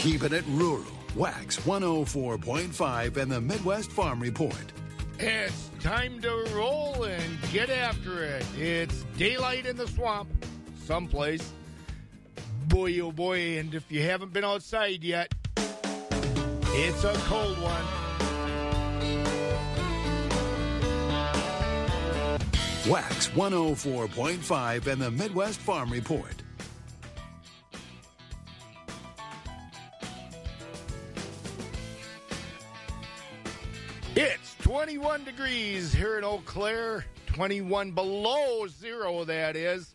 keeping it rural. Wax 104.5 and the Midwest Farm Report. It's time to roll and get after it. It's daylight in the swamp, someplace. Boy, oh boy, and if you haven't been outside yet, it's a cold one. Wax 104.5 and the Midwest Farm Report. 21 degrees here in Eau Claire, 21 below zero, that is.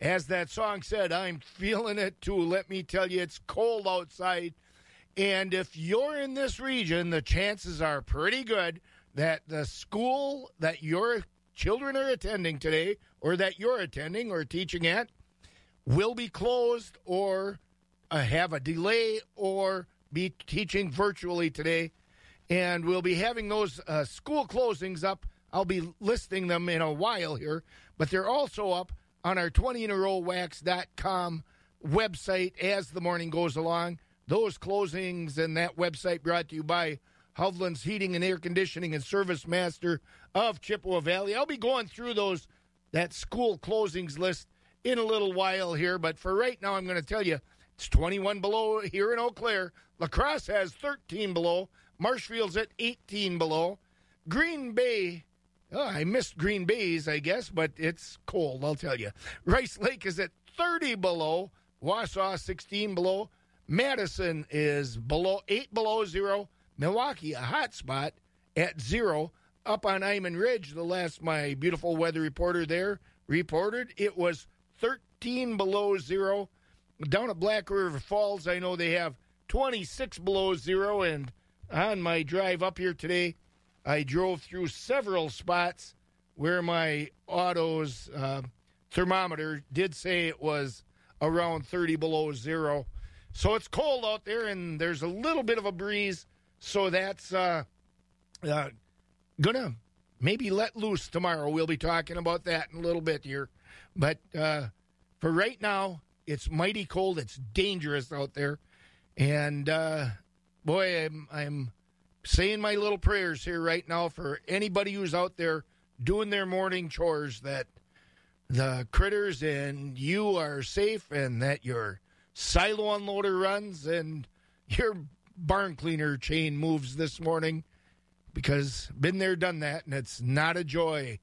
As that song said, I'm feeling it too. Let me tell you, it's cold outside. And if you're in this region, the chances are pretty good that the school that your children are attending today, or that you're attending or teaching at, will be closed or uh, have a delay or be teaching virtually today and we'll be having those uh, school closings up. I'll be listing them in a while here, but they're also up on our 20inarowwax.com website as the morning goes along. Those closings and that website brought to you by Hovland's Heating and Air Conditioning and Service Master of Chippewa Valley. I'll be going through those that school closings list in a little while here, but for right now, I'm going to tell you it's 21 below here in Eau Claire. Lacrosse has 13 below. Marshfield's at 18 below. Green Bay, oh, I missed Green Bay's, I guess, but it's cold, I'll tell you. Rice Lake is at 30 below. Wausau, 16 below. Madison is below 8 below zero. Milwaukee, a hot spot, at zero. Up on Iman Ridge, the last my beautiful weather reporter there reported, it was 13 below zero. Down at Black River Falls, I know they have 26 below zero, and on my drive up here today, I drove through several spots where my auto's uh, thermometer did say it was around 30 below zero. So it's cold out there, and there's a little bit of a breeze. So that's uh, uh, gonna maybe let loose tomorrow. We'll be talking about that in a little bit here. But uh, for right now, it's mighty cold. It's dangerous out there, and uh, boy, I'm, I'm saying my little prayers here right now for anybody who's out there doing their morning chores that the critters and you are safe and that your silo unloader runs and your barn cleaner chain moves this morning because been there done that and it's not a joy.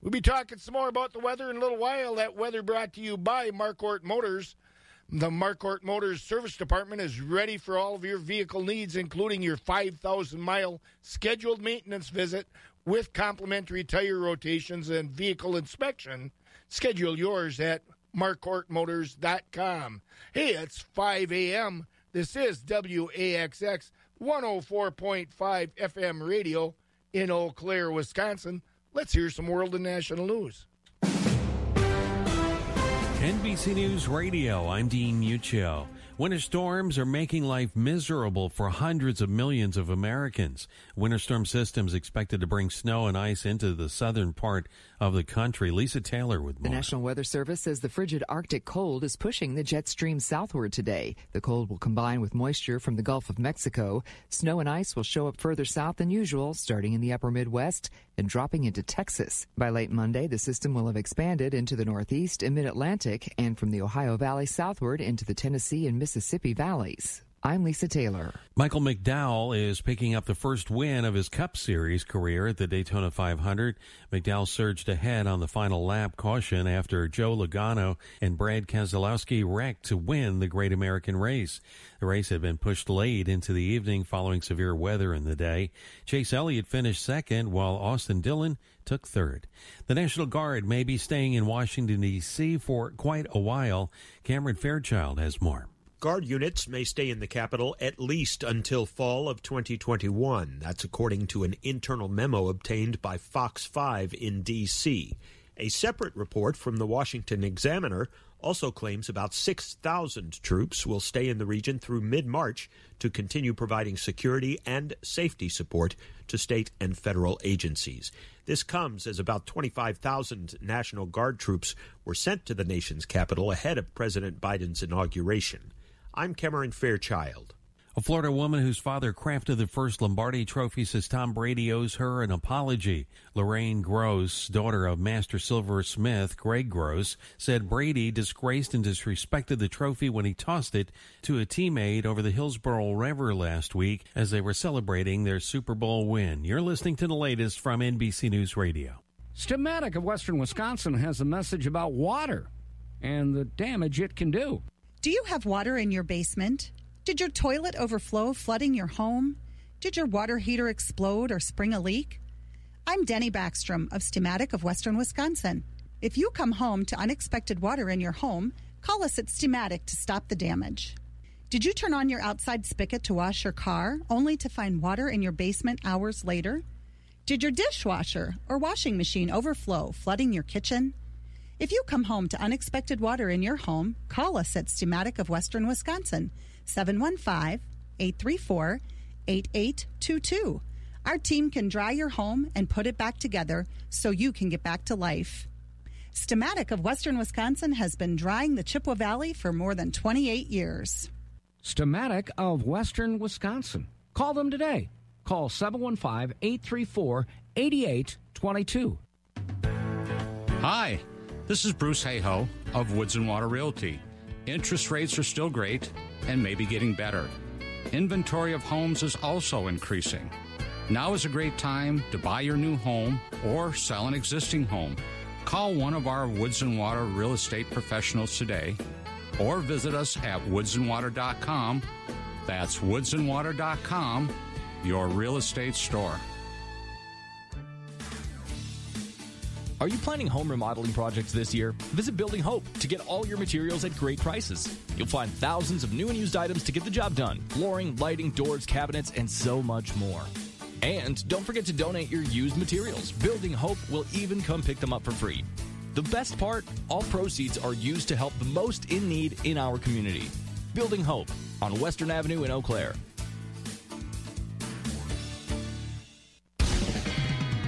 We'll be talking some more about the weather in a little while. That weather brought to you by marquardt motors the Marquardt Motors Service Department is ready for all of your vehicle needs, including your 5,000 mile scheduled maintenance visit with complimentary tire rotations and vehicle inspection. Schedule yours at marquardtmotors.com. Hey, it's 5 a.m. This is WAXX 104.5 FM radio in Eau Claire, Wisconsin. Let's hear some world and national news. NBC News Radio, I'm Dean Muccio. Winter storms are making life miserable for hundreds of millions of Americans. Winter storm systems expected to bring snow and ice into the southern part of the country. Lisa Taylor with more. The National Weather Service says the frigid Arctic cold is pushing the jet stream southward today. The cold will combine with moisture from the Gulf of Mexico. Snow and ice will show up further south than usual, starting in the upper Midwest and dropping into Texas. By late Monday, the system will have expanded into the Northeast and Mid Atlantic and from the Ohio Valley southward into the Tennessee and Mississippi valleys. I'm Lisa Taylor. Michael McDowell is picking up the first win of his Cup Series career at the Daytona 500. McDowell surged ahead on the final lap caution after Joe Logano and Brad Keselowski wrecked to win the Great American Race. The race had been pushed late into the evening following severe weather in the day. Chase Elliott finished second while Austin Dillon took third. The National Guard may be staying in Washington, D.C. for quite a while. Cameron Fairchild has more. Guard units may stay in the capital at least until fall of 2021. That's according to an internal memo obtained by Fox 5 in D.C. A separate report from the Washington Examiner also claims about 6,000 troops will stay in the region through mid March to continue providing security and safety support to state and federal agencies. This comes as about 25,000 National Guard troops were sent to the nation's capital ahead of President Biden's inauguration. I'm Cameron Fairchild. A Florida woman whose father crafted the first Lombardi trophy says Tom Brady owes her an apology. Lorraine Gross, daughter of master silversmith Greg Gross, said Brady disgraced and disrespected the trophy when he tossed it to a teammate over the Hillsborough River last week as they were celebrating their Super Bowl win. You're listening to the latest from NBC News Radio. Stamatic of Western Wisconsin has a message about water and the damage it can do. Do you have water in your basement? Did your toilet overflow, flooding your home? Did your water heater explode or spring a leak? I'm Denny Backstrom of Stematic of Western Wisconsin. If you come home to unexpected water in your home, call us at Stematic to stop the damage. Did you turn on your outside spigot to wash your car only to find water in your basement hours later? Did your dishwasher or washing machine overflow, flooding your kitchen? If you come home to unexpected water in your home, call us at Stamatic of Western Wisconsin 715 834 8822. Our team can dry your home and put it back together so you can get back to life. Stematic of Western Wisconsin has been drying the Chippewa Valley for more than 28 years. Stematic of Western Wisconsin. Call them today. Call 715 834 8822. Hi, this is Bruce Hayhoe of Woods and Water Realty. Interest rates are still great and maybe getting better. Inventory of homes is also increasing. Now is a great time to buy your new home or sell an existing home. Call one of our Woods and Water real estate professionals today or visit us at woodsandwater.com. That's woodsandwater.com, your real estate store. Are you planning home remodeling projects this year? Visit Building Hope to get all your materials at great prices. You'll find thousands of new and used items to get the job done flooring, lighting, doors, cabinets, and so much more. And don't forget to donate your used materials. Building Hope will even come pick them up for free. The best part all proceeds are used to help the most in need in our community. Building Hope on Western Avenue in Eau Claire.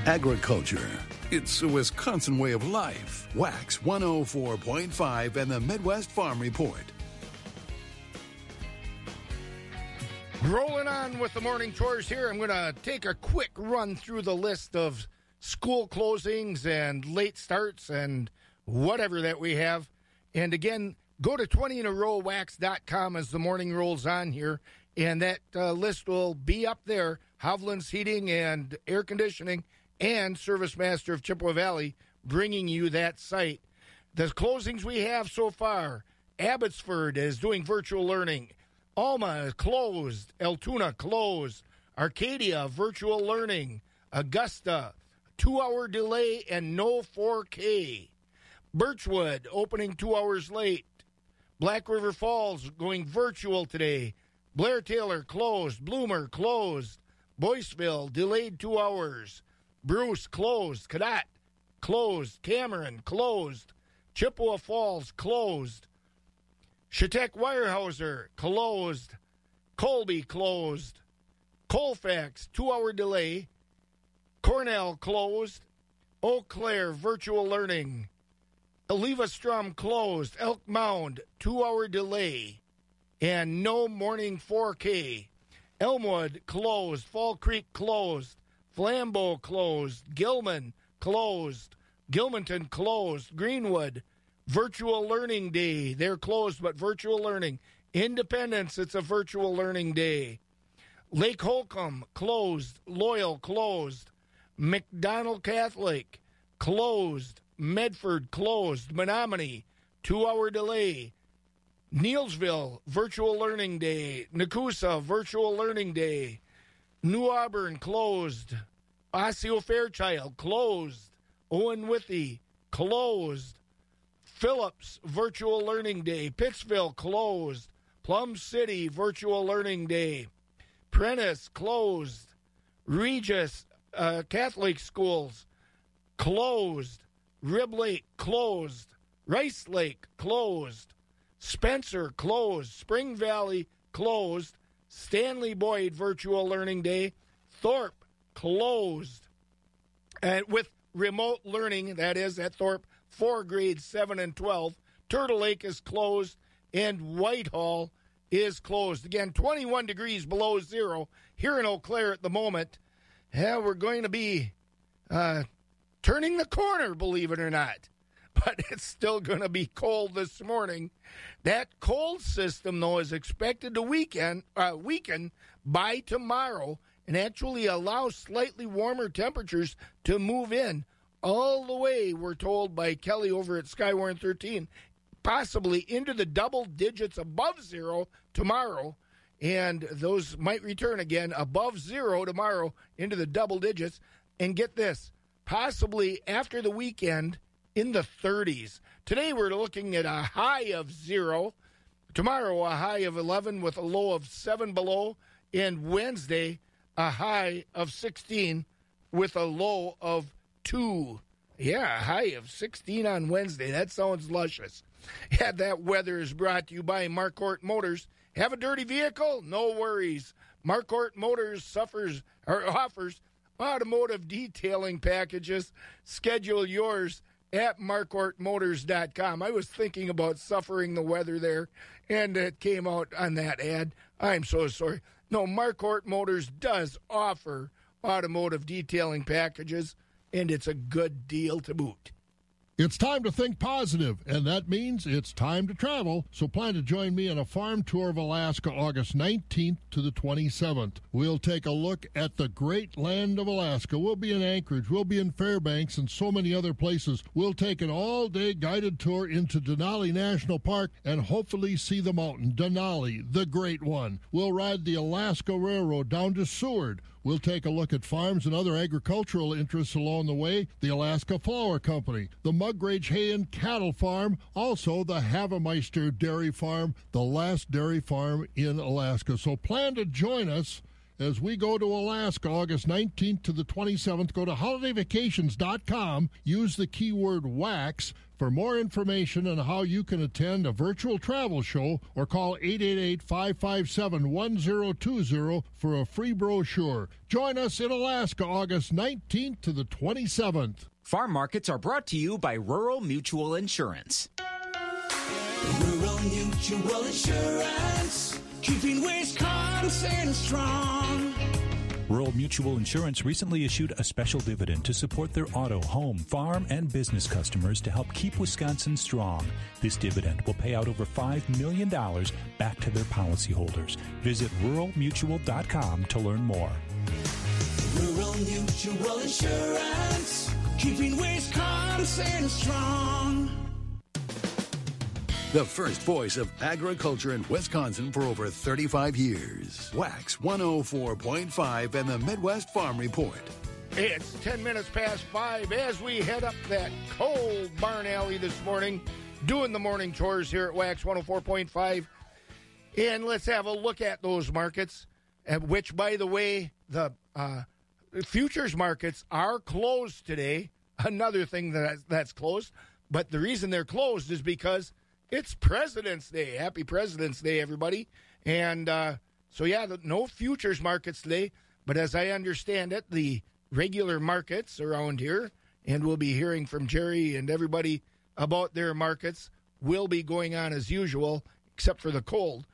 Agriculture. It's a Wisconsin way of life. Wax 104.5 and the Midwest Farm Report. Rolling on with the morning chores here. I'm going to take a quick run through the list of school closings and late starts and whatever that we have. And again, go to 20inarow.wax.com as the morning rolls on here, and that uh, list will be up there. Hovland's Heating and Air Conditioning and Service Master of Chippewa Valley bringing you that site. The closings we have so far Abbotsford is doing virtual learning. Alma closed. Altoona closed. Arcadia virtual learning. Augusta two hour delay and no 4K. Birchwood opening two hours late. Black River Falls going virtual today. Blair Taylor closed. Bloomer closed. Boyceville delayed two hours. Bruce closed. Cadott closed. Cameron closed. Chippewa Falls closed. Chetek-Weyerhaeuser closed. Colby closed. Colfax two hour delay. Cornell closed. Eau Claire virtual learning. Eleva-Strum closed. Elk Mound two hour delay. And no morning 4K. Elmwood closed. Fall Creek closed. Flambeau closed. Gilman closed. Gilmanton closed. Greenwood virtual learning day. They're closed, but virtual learning. Independence, it's a virtual learning day. Lake Holcombe closed. Loyal closed. McDonell Catholic closed. Medford closed. Menomonie two hour delay. Neillsville virtual learning day. Nekoosa virtual learning day. New Auburn closed. Osseo Fairchild closed. Owen-Withee closed. Phillips virtual learning day. Pittsville closed. Plum City virtual learning day. Prentice closed. Regis uh, Catholic schools closed. Rib Lake closed. Rice Lake closed. Spencer closed. Spring Valley closed. Stanley Boyd virtual learning day. Thorp closed. And with remote learning, that is at Thorp, for grades 7 and 12. Turtle Lake is closed, and Whitehall is closed. Again, 21 degrees below zero here in Eau Claire at the moment. Yeah, we're going to be uh, turning the corner, believe it or not. But it's still going to be cold this morning. That cold system, though, is expected to weaken, uh, weaken by tomorrow and actually allow slightly warmer temperatures to move in all the way, we're told by Kelly over at Skywarn 13, possibly into the double digits above zero tomorrow. And those might return again above zero tomorrow into the double digits. And get this, possibly after the weekend in the 30s. Today we're looking at a high of zero. Tomorrow, a high of 11 with a low of 7 below. And Wednesday, a high of 16 with a low of 2. Yeah, a high of 16 on Wednesday. That sounds luscious. Yeah, that weather is brought to you by Marquardt Motors. Have a dirty vehicle? No worries. Marquardt Motors suffers or offers automotive detailing packages. Schedule yours at marquardtmotors.com. I was thinking about suffering the weather there, and it came out on that ad. I'm so sorry. No, Marquardt Motors does offer automotive detailing packages, and it's a good deal to boot. It's time to think positive, and that means it's time to travel. So plan to join me on a farm tour of Alaska August 19th to the 27th. We'll take a look at the great land of Alaska. We'll be in Anchorage, we'll be in Fairbanks, and so many other places. We'll take an all day guided tour into Denali National Park and hopefully see the mountain, Denali, the great one. We'll ride the Alaska Railroad down to Seward. We'll take a look at farms and other agricultural interests along the way, the Alaska Flour Company, the Mugridge Hay and Cattle Farm, also the Havemeister Dairy Farm, the last dairy farm in Alaska. So plan to join us as we go to Alaska August 19th to the 27th. Go to holidayvacations.com, use the keyword WAX for more information on how you can attend a virtual travel show or call 888 557 1020 for a free brochure. Join us in Alaska August 19th to the 27th. Farm markets are brought to you by Rural Mutual Insurance. Rural Mutual Insurance, keeping Wisconsin strong. Rural Mutual Insurance recently issued a special dividend to support their auto, home, farm, and business customers to help keep Wisconsin strong. This dividend will pay out over $5 million back to their policyholders. Visit ruralmutual.com to learn more. Rural Mutual Insurance, keeping Wisconsin strong. The first voice of agriculture in Wisconsin for over 35 years. Wax 104.5 and the Midwest Farm Report. It's 10 minutes past 5 as we head up that cold barn alley this morning, doing the morning chores here at Wax 104.5. And let's have a look at those markets, which, by the way, the uh, futures markets are closed today. Another thing that that's closed, but the reason they're closed is because it's President's Day. Happy President's Day, everybody. And uh, so, yeah, the, no futures markets today. But as I understand it, the regular markets around here, and we'll be hearing from Jerry and everybody about their markets, will be going on as usual, except for the cold.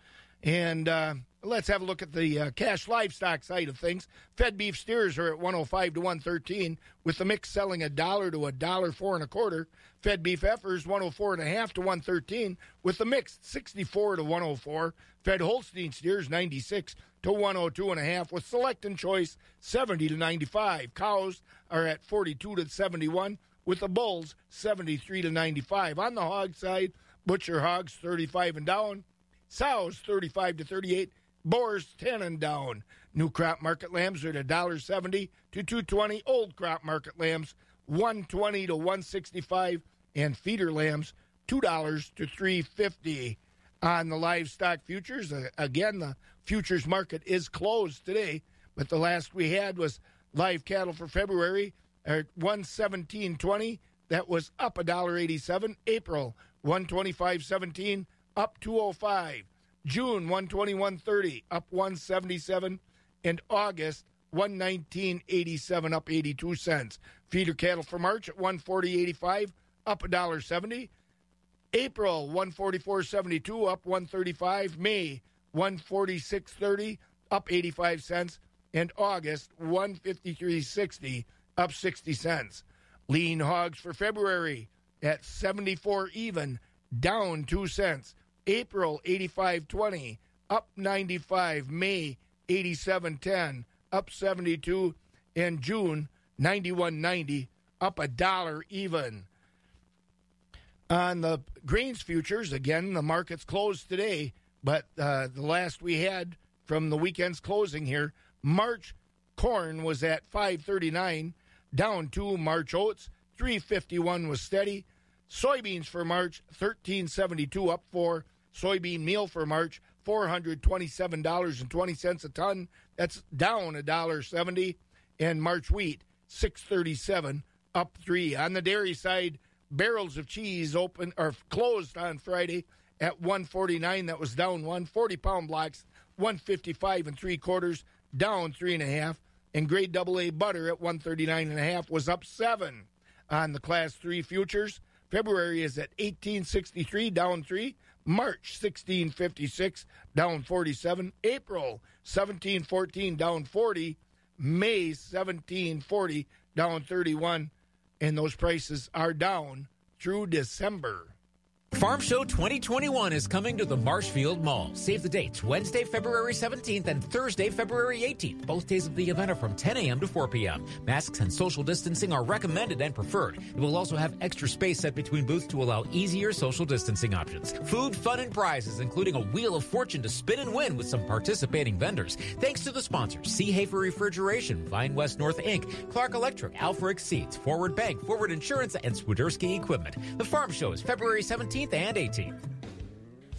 And uh, let's have a look at the uh, cash livestock side of things. Fed beef steers are at 105 to 113, with the mix selling a dollar to a dollar four and a quarter. Fed beef heifers 104 and a half to 113, with the mix 64 to 104. Fed Holstein steers 96 to 102 and a half, with select and choice 70 to 95. Cows are at 42 to 71, with the bulls 73 to 95. On the hog side, butcher hogs 35 and down. Sows 35 to 38, boars 10 and down. New crop market lambs are at $1.70 to 220. Old crop market lambs 120 to 165 and feeder lambs $2 to 350 on the livestock futures. Uh, again, the futures market is closed today, but the last we had was live cattle for February at 117.20. That was up $1.87. April 125.17 up 205. June 121.30 up 177 and August 119.87 up 82 cents. Feeder cattle for March at 140.85 up $1.70. April 144.72 up 135. May 146.30, up 85 cents. And August, 153.60, up 60 cents. Lean hogs for February at 74 even, down 2 cents. April 85.20, up 95. May 87.10, up 72. And June 91.90, up a dollar even. On the grains futures, again, the market's closed today, but uh, the last we had from the weekend's closing here, March corn was at 539, down two. March oats, 351 was steady. Soybeans for March, 1372 up four. Soybean meal for March, $427.20 a ton. That's down a dollar seventy. And March wheat, 637 up three. On the dairy side, barrels of cheese open or closed on Friday at 149. That was down one. 40 pound blocks, 155 and three quarters, down three and a half. And grade double A butter at 139 and a half was up seven. On the class three futures, February is at 1863, down three. March 1656, down 47. April 1714, down 40. May 1740, down 31 and those prices are down through December. Farm Show 2021 is coming to the Marshfield Mall. Save the dates Wednesday, February 17th and Thursday, February 18th. Both days of the event are from 10 a.m. to 4 p.m. Masks and social distancing are recommended and preferred. It will also have extra space set between booths to allow easier social distancing options. Food, fun, and prizes, including a Wheel of Fortune to spin and win with some participating vendors. Thanks to the sponsors C. Hafer Refrigeration, Vine West North Inc., Clark Electric, Alfric Seeds, Forward Bank, Forward Insurance, and Swiderski Equipment. The Farm Show is February 17th and 18th.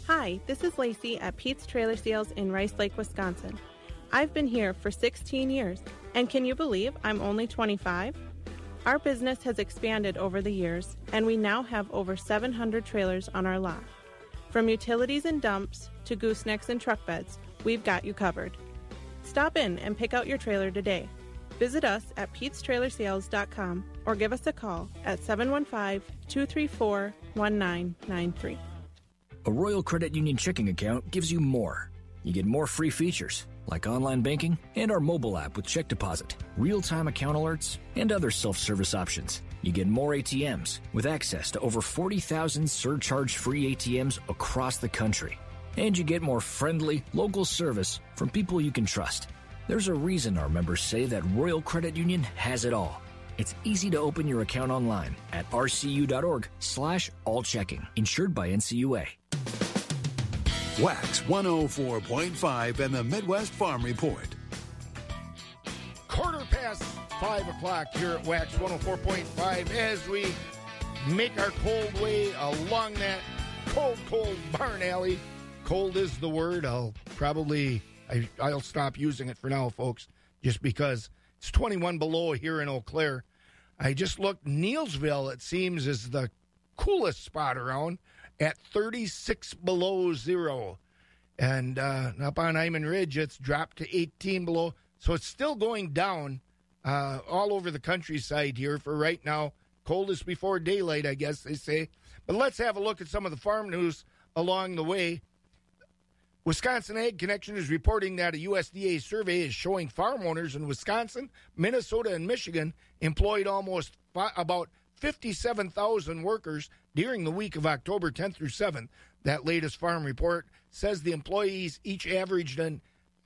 Hi, this is Lacey at Pete's Trailer Sales in Rice Lake, Wisconsin. I've been here for 16 years, and can you believe I'm only 25? Our business has expanded over the years, and we now have over 700 trailers on our lot. From utilities and dumps to goosenecks and truck beds, we've got you covered. Stop in and pick out your trailer today. Visit us at petestrailersales.com or give us a call at 715 234 1993. A Royal Credit Union checking account gives you more. You get more free features, like online banking and our mobile app with check deposit, real time account alerts, and other self service options. You get more ATMs with access to over 40,000 surcharge free ATMs across the country. And you get more friendly, local service from people you can trust. There's a reason our members say that Royal Credit Union has it all. It's easy to open your account online at rcu.org slash all checking. Insured by NCUA. Wax 104.5 and the Midwest Farm Report. Quarter past 5 o'clock here at Wax 104.5 as we make our cold way along that cold, cold barn alley. Cold is the word. I'll probably, I, I'll stop using it for now, folks, just because it's 21 below here in Eau Claire. I just looked, Neillsville, it seems, is the coolest spot around at 36 below zero. And uh, up on Iman Ridge, it's dropped to 18 below. So it's still going down uh, all over the countryside here for right now. Coldest before daylight, I guess they say. But let's have a look at some of the farm news along the way. Wisconsin Ag Connection is reporting that a USDA survey is showing farm owners in Wisconsin, Minnesota, and Michigan employed almost fi- about 57,000 workers during the week of October 10th through 7th. That latest farm report says the employees each averaged an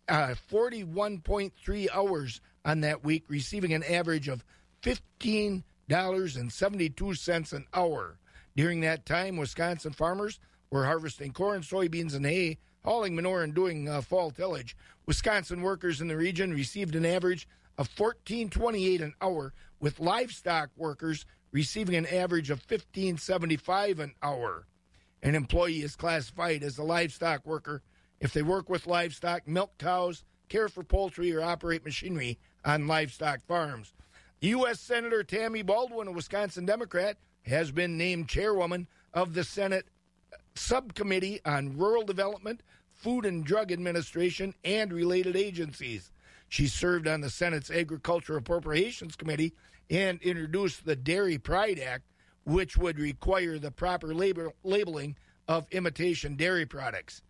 uh, 41.3 hours on that week, receiving an average of $15.72 an hour. During that time, Wisconsin farmers were harvesting corn, soybeans, and hay, hauling manure, and doing uh, fall tillage. Wisconsin workers in the region received an average of 14.28 an hour, with livestock workers receiving an average of 15.75 an hour. An employee is classified as a livestock worker if they work with livestock, milk cows, care for poultry, or operate machinery on livestock farms. U.S. Senator Tammy Baldwin, a Wisconsin Democrat, has been named chairwoman of the Senate Subcommittee on Rural Development, Food and Drug Administration, and related agencies. She served on the Senate's Agriculture Appropriations Committee and introduced the Dairy Pride Act, which would require the proper label, labeling of imitation dairy products.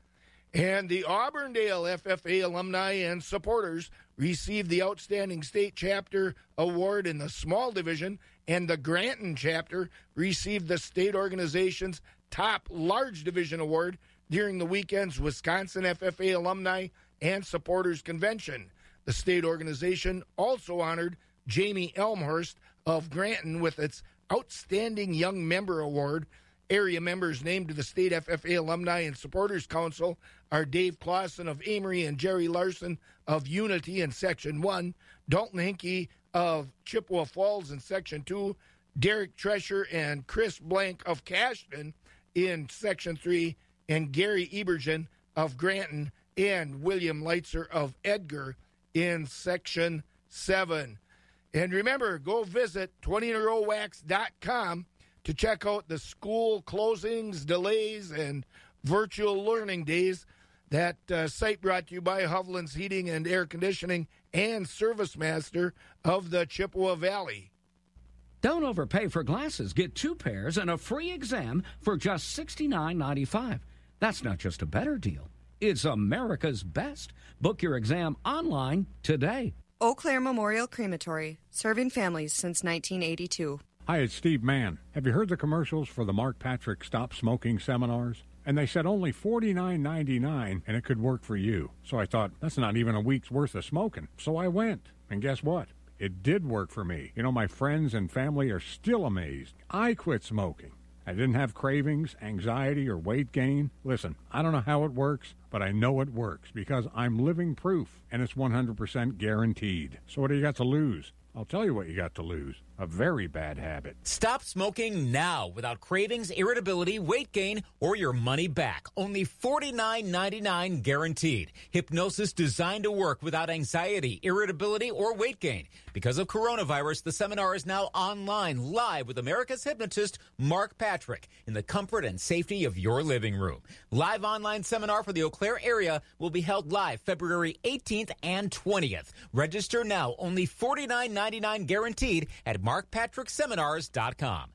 And the Auburndale FFA alumni and supporters received the Outstanding State Chapter Award in the small division, and the Granton chapter received the state organization's top large division award during the weekend's Wisconsin FFA alumni and supporters convention. The state organization also honored Jamie Elmhurst of Granton with its Outstanding Young Member Award. Area members named to the State FFA Alumni and Supporters Council are Dave Clausen of Amery and Jerry Larson of Unity in Section 1, Dalton Hinkey of Chippewa Falls in Section 2, Derek Tresher and Chris Blank of Cashton in Section 3, and Gary Ebergen of Granton and William Leitzer of Edgar in Section 7. And remember, go visit 20rowwax.com to check out the school closings, delays, and virtual learning days. That uh, site brought to you by Hovland's Heating and Air Conditioning and Service Master of the Chippewa Valley. Don't overpay for glasses. Get two pairs and a free exam for just $69.95. That's not just a better deal, it's America's best. Book your exam online today. Eau Claire Memorial Crematory, serving families since 1982. Hi, it's Steve Mann. Have you heard the commercials for the Mark Patrick Stop Smoking seminars? And they said only $49.99 and it could work for you. So I thought, that's not even a week's worth of smoking. So I went. And guess what? It did work for me. You know, my friends and family are still amazed. I quit smoking. I didn't have cravings, anxiety, or weight gain. Listen, I don't know how it works, but I know it works because I'm living proof and it's 100% guaranteed. So what do you got to lose? I'll tell you what you got to lose a very bad habit. Stop smoking now without cravings, irritability, weight gain, or your money back. Only $49.99 guaranteed. Hypnosis designed to work without anxiety, irritability, or weight gain. Because of coronavirus, the seminar is now online live with America's hypnotist, Mark Patrick, in the comfort and safety of your living room. Live online seminar for the Eau Claire area will be held live February 18th and 20th. Register now, only $49.99 guaranteed at markpatrickseminars.com.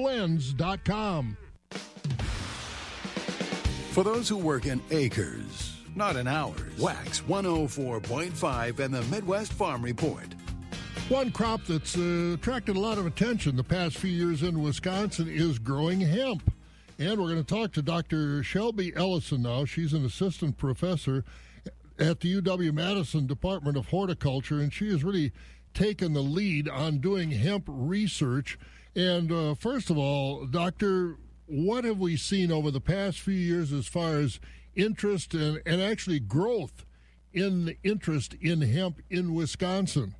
blends.com. For those who work in acres, not in hours, Wax 104.5 and the Midwest Farm Report. One crop that's uh, attracted a lot of attention the past few years in Wisconsin is growing hemp. And we're going to talk to Dr. Shelby Ellison now. She's an assistant professor at the UW Madison Department of Horticulture, and she has really taken the lead on doing hemp research. And uh, first of all, Doctor, what have we seen over the past few years as far as interest and, and actually growth in interest in hemp in Wisconsin?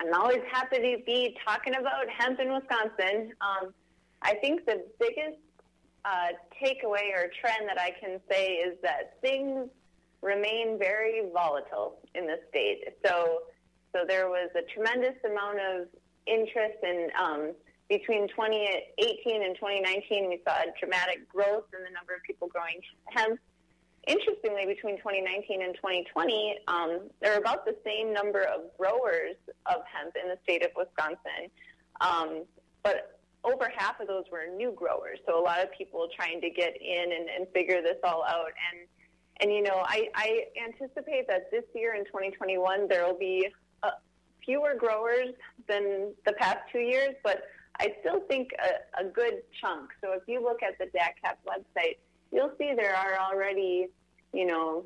I'm always happy to be talking about hemp in Wisconsin. Um, I think the biggest uh, takeaway or trend that I can say is that things remain very volatile in the state. So, so there was a tremendous amount of interest and um, between 2018 and 2019, we saw a dramatic growth in the number of people growing hemp. Interestingly, between 2019 and 2020, um, there are about the same number of growers of hemp in the state of Wisconsin, um, but over half of those were new growers. So a lot of people trying to get in and, and figure this all out. And and you know, I, I anticipate that this year in 2021 there will be fewer growers than the past two years, but I still think a, a good chunk. So if you look at the DATCP website, you'll see there are already, you know,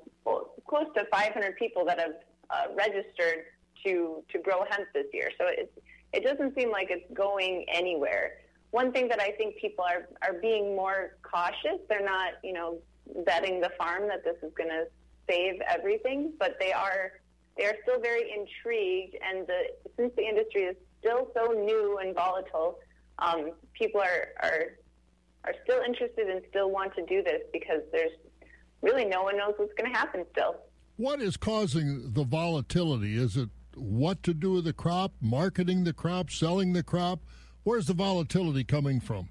close to 500 people that have uh, registered to to grow hemp this year. So it it doesn't seem like it's going anywhere. One thing that I think people are are being more cautious. They're not, you know, betting the farm that this is going to save everything, but they are they are still very intrigued, and the, since the industry is still so new and volatile, um, people are, are are still interested and still want to do this because there's really no one knows what's going to happen still. What is causing the volatility? Is it what to do with the crop, marketing the crop, selling the crop? Where's the volatility coming from?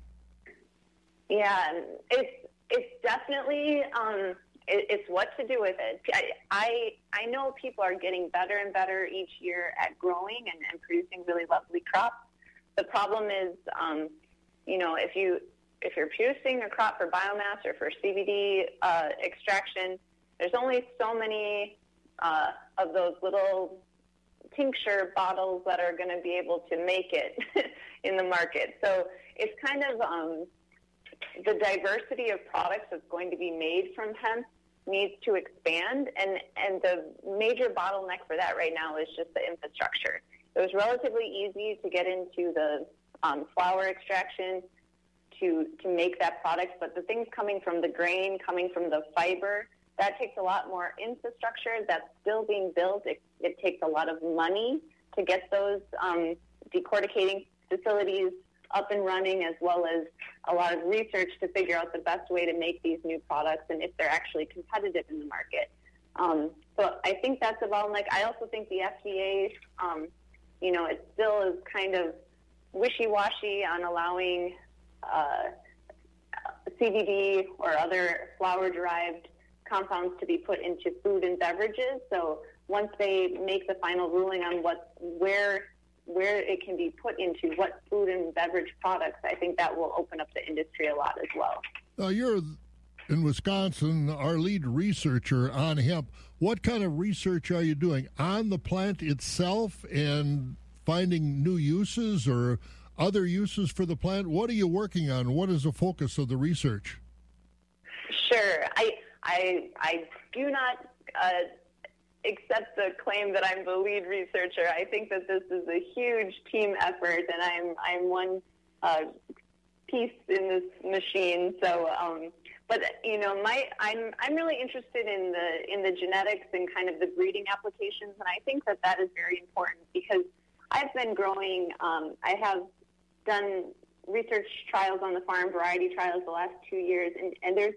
Yeah, it's it's definitely um, it, it's what to do with it. I, I I know people are getting better and better each year at growing and, and producing really lovely crops. The problem is, um, you know, if you if you're producing a crop for biomass or for CBD uh, extraction, there's only so many uh, of those little tincture bottles that are going to be able to make it in the market. So it's kind of um, the diversity of products that's going to be made from hemp needs to expand, and and the major bottleneck for that right now is just the infrastructure. It was relatively easy to get into the um, flower extraction to to make that product, but the things coming from the grain, coming from the fiber, that takes a lot more infrastructure that's still being built. It, it takes a lot of money to get those um, decorticating facilities up and running, as well as a lot of research to figure out the best way to make these new products and if they're actually competitive in the market. Um, so I think that's a bottleneck. I also think the FDA, um, you know, it still is kind of wishy-washy on allowing uh, CBD or other flower-derived compounds to be put into food and beverages. So once they make the final ruling on what where where it can be put into what food and beverage products, I think that will open up the industry a lot as well. Now you're in Wisconsin, our lead researcher on hemp. What kind of research are you doing on the plant itself and finding new uses or other uses for the plant? What are you working on? What is the focus of the research? Sure. I I, I do not uh, accept the claim that I'm the lead researcher. I think that this is a huge team effort, and I'm I'm one uh, piece in this machine. So, um, but you know, my I'm I'm really interested in the in the genetics and kind of the breeding applications, and I think that that is very important because I've been growing. Um, I have done research trials on the farm variety trials the last two years, and, and there's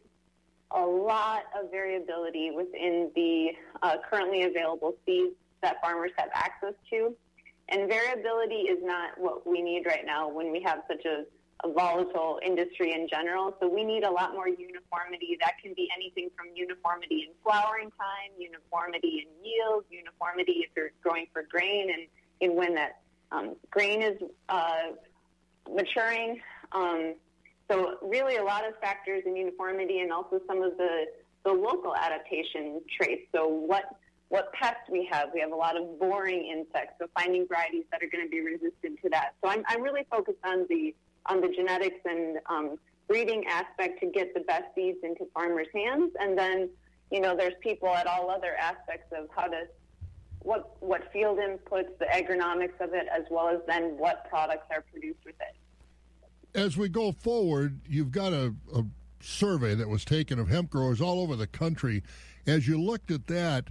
a lot of variability within the uh, currently available seeds that farmers have access to. And variability is not what we need right now when we have such a, a volatile industry in general. So we need a lot more uniformity. That can be anything from uniformity in flowering time, uniformity in yield, uniformity if you're growing for grain, and in when that um, grain is uh, maturing. Um, so really a lot of factors in uniformity and also some of the, the local adaptation traits. So what what pests we have. We have a lot of boring insects, so finding varieties that are going to be resistant to that. So I'm, I'm really focused on the on the genetics and um, breeding aspect to get the best seeds into farmers' hands, and then you know there's people at all other aspects of how to what what field inputs, the agronomics of it, as well as then what products are produced with it as we go forward, you've got a, a survey that was taken of hemp growers all over the country. As you looked at that,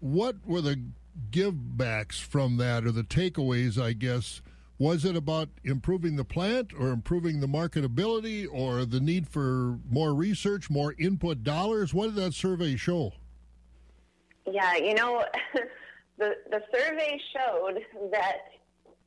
what were the givebacks from that or the takeaways, I guess? Was it about improving the plant or improving the marketability or the need for more research, more input dollars? What did that survey show? Yeah, you know, the, the survey showed that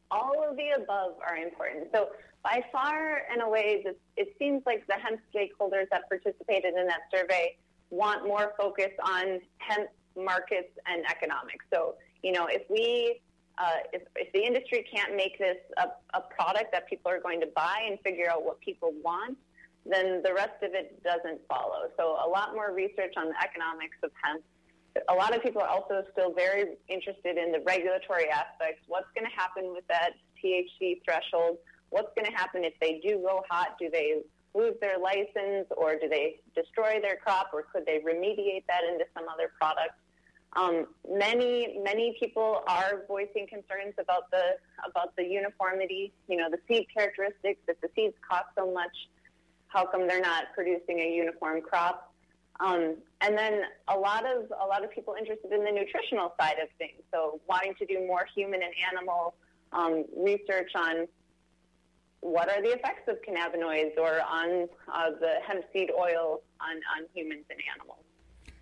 all of the above are important. So by far in and away, it seems like the hemp stakeholders that participated in that survey want more focus on hemp markets and economics. So, you know, if we, uh, if, if the industry can't make this a, a product that people are going to buy and figure out what people want, then the rest of it doesn't follow. So, a lot more research on the economics of hemp. A lot of people are also still very interested in the regulatory aspects. What's going to happen with that THC threshold? What's going to happen if they do go hot? Do they lose their license or do they destroy their crop or could they remediate that into some other product? Um, many many people are voicing concerns about the about the uniformity. You know, the seed characteristics. If the seeds cost so much, how come they're not producing a uniform crop? Um, and then a lot of a lot of people interested in the nutritional side of things. So wanting to do more human and animal um, research on what are the effects of cannabinoids or on uh, the hemp seed oil on, on humans and animals.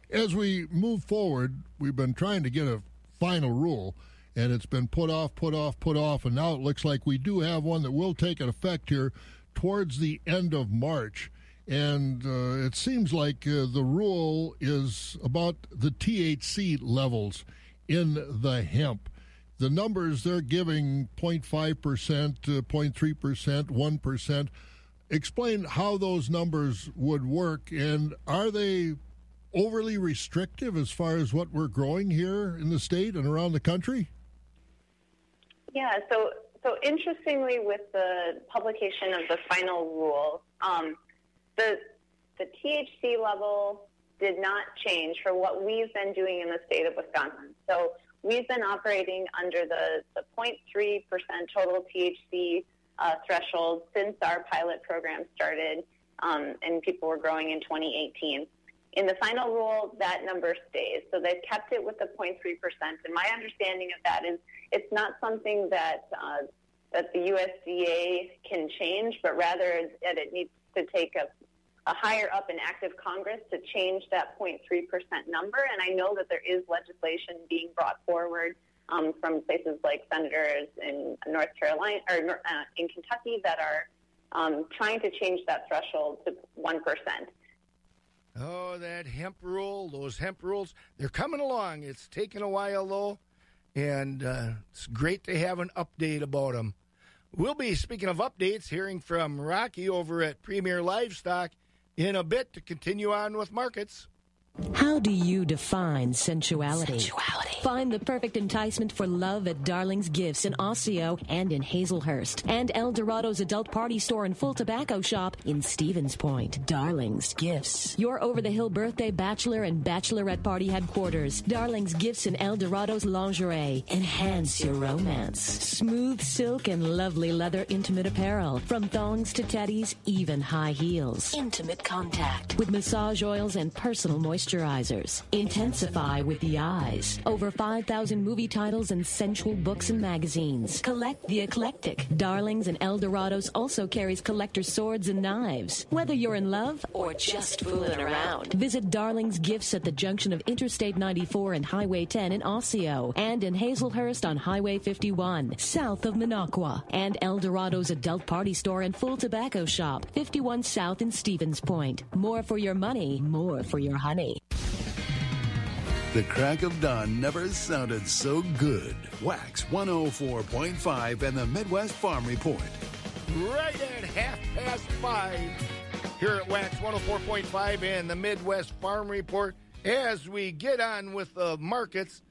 As we move forward, we've been trying to get a final rule, and it's been put off, put off, put off, and now it looks like we do have one that will take an effect here towards the end of March. And uh, it seems like uh, the rule is about the THC levels in the hemp. The numbers they're giving 0.5%, 0.3%, 1%. Explain how those numbers would work, and are they overly restrictive as far as what we're growing here in the state and around the country? Yeah, so so interestingly, with the publication of the final rule, um, the the THC level did not change for what we've been doing in the state of Wisconsin. So we've been operating under the, the 0.3% total THC uh, threshold since our pilot program started um, and people were growing in 2018. In the final rule, that number stays. So they've kept it with the 0.3%. And my understanding of that is it's not something that uh, that the USDA can change, but rather that it needs to take a, a higher up and active Congress to change that 0.3% number. And I know that there is legislation being brought forward um, from places like senators in North Carolina or uh, in Kentucky that are um, trying to change that threshold to 1%. Oh, that hemp rule, those hemp rules, they're coming along. It's taken a while, though, and uh, it's great to have an update about them. We'll be, speaking of updates, hearing from Rocky over at Premier Livestock in a bit to continue on with markets. How do you define sensuality? sensuality? Find the perfect enticement for love at Darling's Gifts in Osseo and in Hazelhurst, and El Dorado's adult party store and full tobacco shop in Stevens Point. Darling's Gifts, your over the hill birthday bachelor and bachelorette party headquarters. Darling's Gifts in El Dorado's lingerie. Enhance your romance. Smooth silk and lovely leather intimate apparel, from thongs to teddies, even high heels. Intimate contact with massage oils and personal moisture moisturizers. Intensify with the eyes. Over 5,000 movie titles and sensual books and magazines. Collect the eclectic. Darlings and Eldorados also carries collector swords and knives. Whether you're in love or just fooling around, visit Darling's Gifts at the junction of Interstate 94 and Highway 10 in Osseo and in Hazelhurst on Highway 51, south of Minocqua. And Eldorado's adult party store and full tobacco shop, 51 South in Stevens Point. More for your money, more for your honey. The crack of dawn never sounded so good. Wax 104.5 and the Midwest Farm Report. Right at half past five here at Wax 104.5 and the Midwest Farm Report. As we get on with the markets,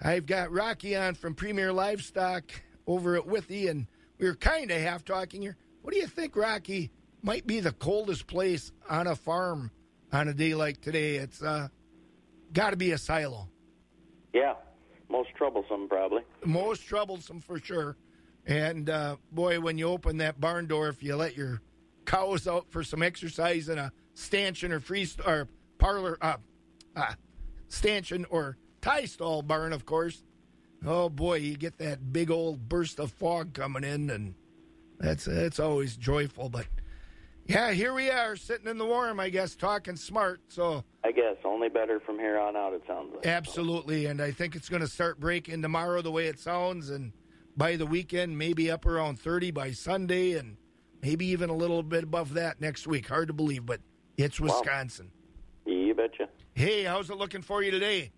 I've got Rocky on from Premier Livestock over at Withee, and we were kind of half talking here. What do you think, Rocky, might be the coldest place on a farm on a day like today? It's uh, got to be a silo. Yeah, most troublesome probably. Most troublesome for sure. And uh, boy, when you open that barn door, if you let your cows out for some exercise in a stanchion or free or parlor, uh, uh, stanchion or tie stall barn, of course. Oh boy, you get that big old burst of fog coming in, and that's that's always joyful. But yeah, here we are sitting in the warm, I guess, talking smart. So I guess only better from here on out. It sounds like absolutely, and I think it's going to start breaking tomorrow the way it sounds, and by the weekend maybe up around thirty by Sunday, and maybe even a little bit above that next week. Hard to believe, but it's Wisconsin. Wow. You betcha. Hey, how's it looking for you today?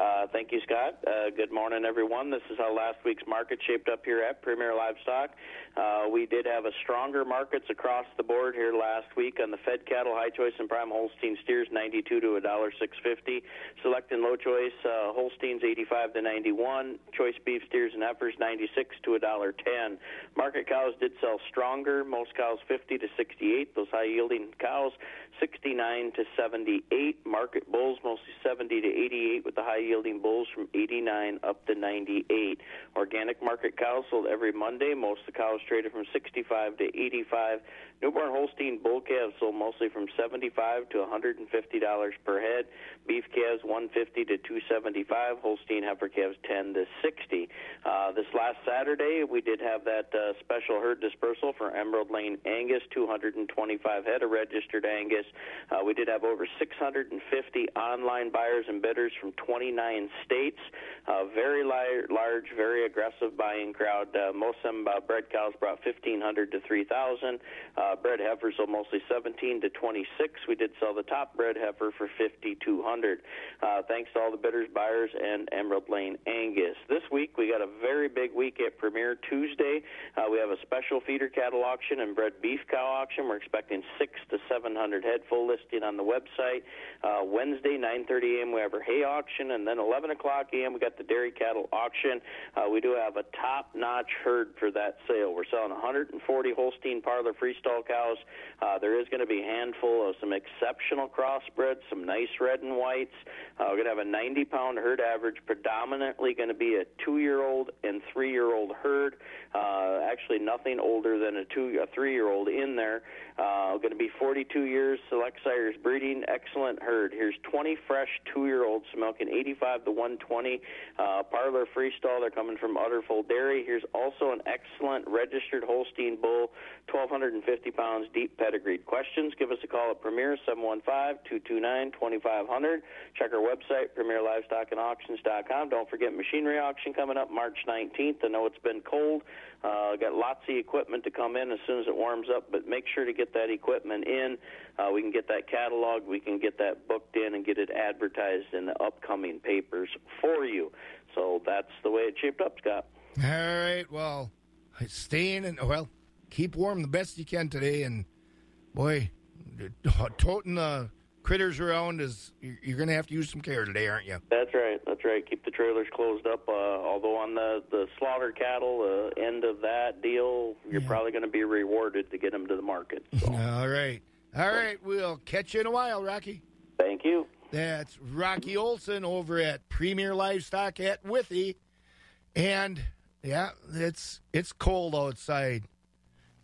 Uh, thank you, Scott. Uh, good morning, everyone. This is how last week's market shaped up here at Premier Livestock. Uh, we did have a stronger markets across the board here last week on the fed cattle, high choice and prime Holstein steers, 92 to a dollar 650. Select and low choice uh, Holsteins, 85 to 91. Choice beef steers and heifers, 96 to a dollar 10. Market cows did sell stronger. Most cows 50 to 68. Those high yielding cows 69 to 78. Market bulls mostly 70 to 88 with the high yielding bulls from 89 up to 98. Organic market cows sold every Monday. Most of the cows traded from 65 to 85. Newborn Holstein bull calves sold mostly from 75 to 150 dollars per head. Beef calves 150 to 275. Holstein heifer calves 10 to 60. Uh, this last Saturday, we did have that uh, special herd dispersal for Emerald Lane Angus, 225 head of registered Angus. Uh, we did have over 650 online buyers and bidders from 29 states. Uh, very li- large, very aggressive buying crowd. Uh, most of them uh, bred cows brought 1,500 to 3,000. Uh, bred heifers sold mostly 17 to 26. We did sell the top bred heifer for 5,200. Uh, thanks to all the bidders, buyers, and Emerald Lane Angus. This week we got a very big week at Premier Tuesday. Uh, we have a special feeder cattle auction and bred beef cow auction. We're expecting six to 700 head full listing on the website. Uh, Wednesday, 9:30 a.m. we have our hay auction, and then 11 o'clock a.m. we got the dairy cattle auction. Uh, we do have a top-notch herd for that sale. We're selling 140 Holstein parlor freestall cows. Uh, there is going to be a handful of some exceptional crossbreds, some nice red and whites. Uh, we're going to have a 90-pound herd average, predominantly going to be a two-year-old and three-year-old herd. Uh, actually, nothing older than a two, a three-year-old in there. Uh, going to be 42 years, select sires breeding, excellent herd. Here's 20 fresh two-year-olds milking 85 to 120. Uh, parlor freestall, they're coming from Utterful Dairy. Here's also an excellent registered Holstein bull, 1,250 pounds, deep pedigreed. Questions? Give us a call at Premier 715-229-2500. Check our website, PremierLivestockAndAuctions.com. Don't forget machinery auction coming up March 19th. I know it's been cold. Uh, got lots of equipment to come in as soon as it warms up, but make sure to get that equipment in. Uh, we can get that catalog, we can get that booked in, and get it advertised in the upcoming papers for you. So that's the way it shaped up, Scott. All right. Well, staying and well, keep warm the best you can today, and boy, toting the critters around is you're going to have to use some care today, aren't you? That's right. That's right. Keep the trailers closed up. Uh, although on the the slaughter cattle uh, end of that deal, you're probably going to be rewarded to get them to the market. All right. All right. We'll catch you in a while, Rocky. Thank you. That's Rocky Olson over at Premier Livestock at Withee. And yeah, it's it's cold outside.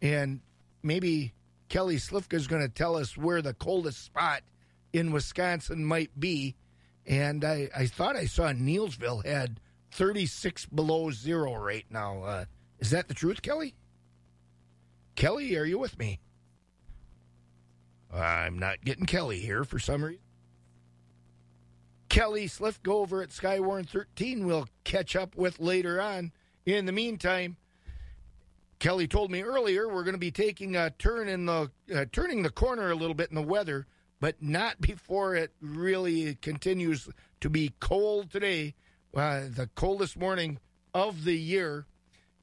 And maybe Kelly Slifka is going to tell us where the coldest spot in Wisconsin might be. And I, I thought I saw Neillsville had 36 below zero right now. Uh, is that the truth, Kelly? Kelly, are you with me? I'm not getting Kelly here for some reason. Kelly Slifka over at Skywarn 13 we'll catch up with later on. In the meantime, Kelly told me earlier we're going to be taking a turn in the uh, turning the corner a little bit in the weather, but not before it really continues to be cold today. Uh, the coldest morning of the year,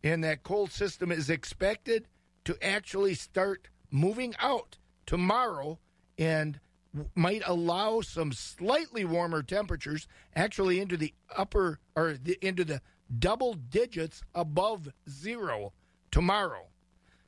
and that cold system is expected to actually start moving out tomorrow and might allow some slightly warmer temperatures actually into the upper or the, into the double digits above zero tomorrow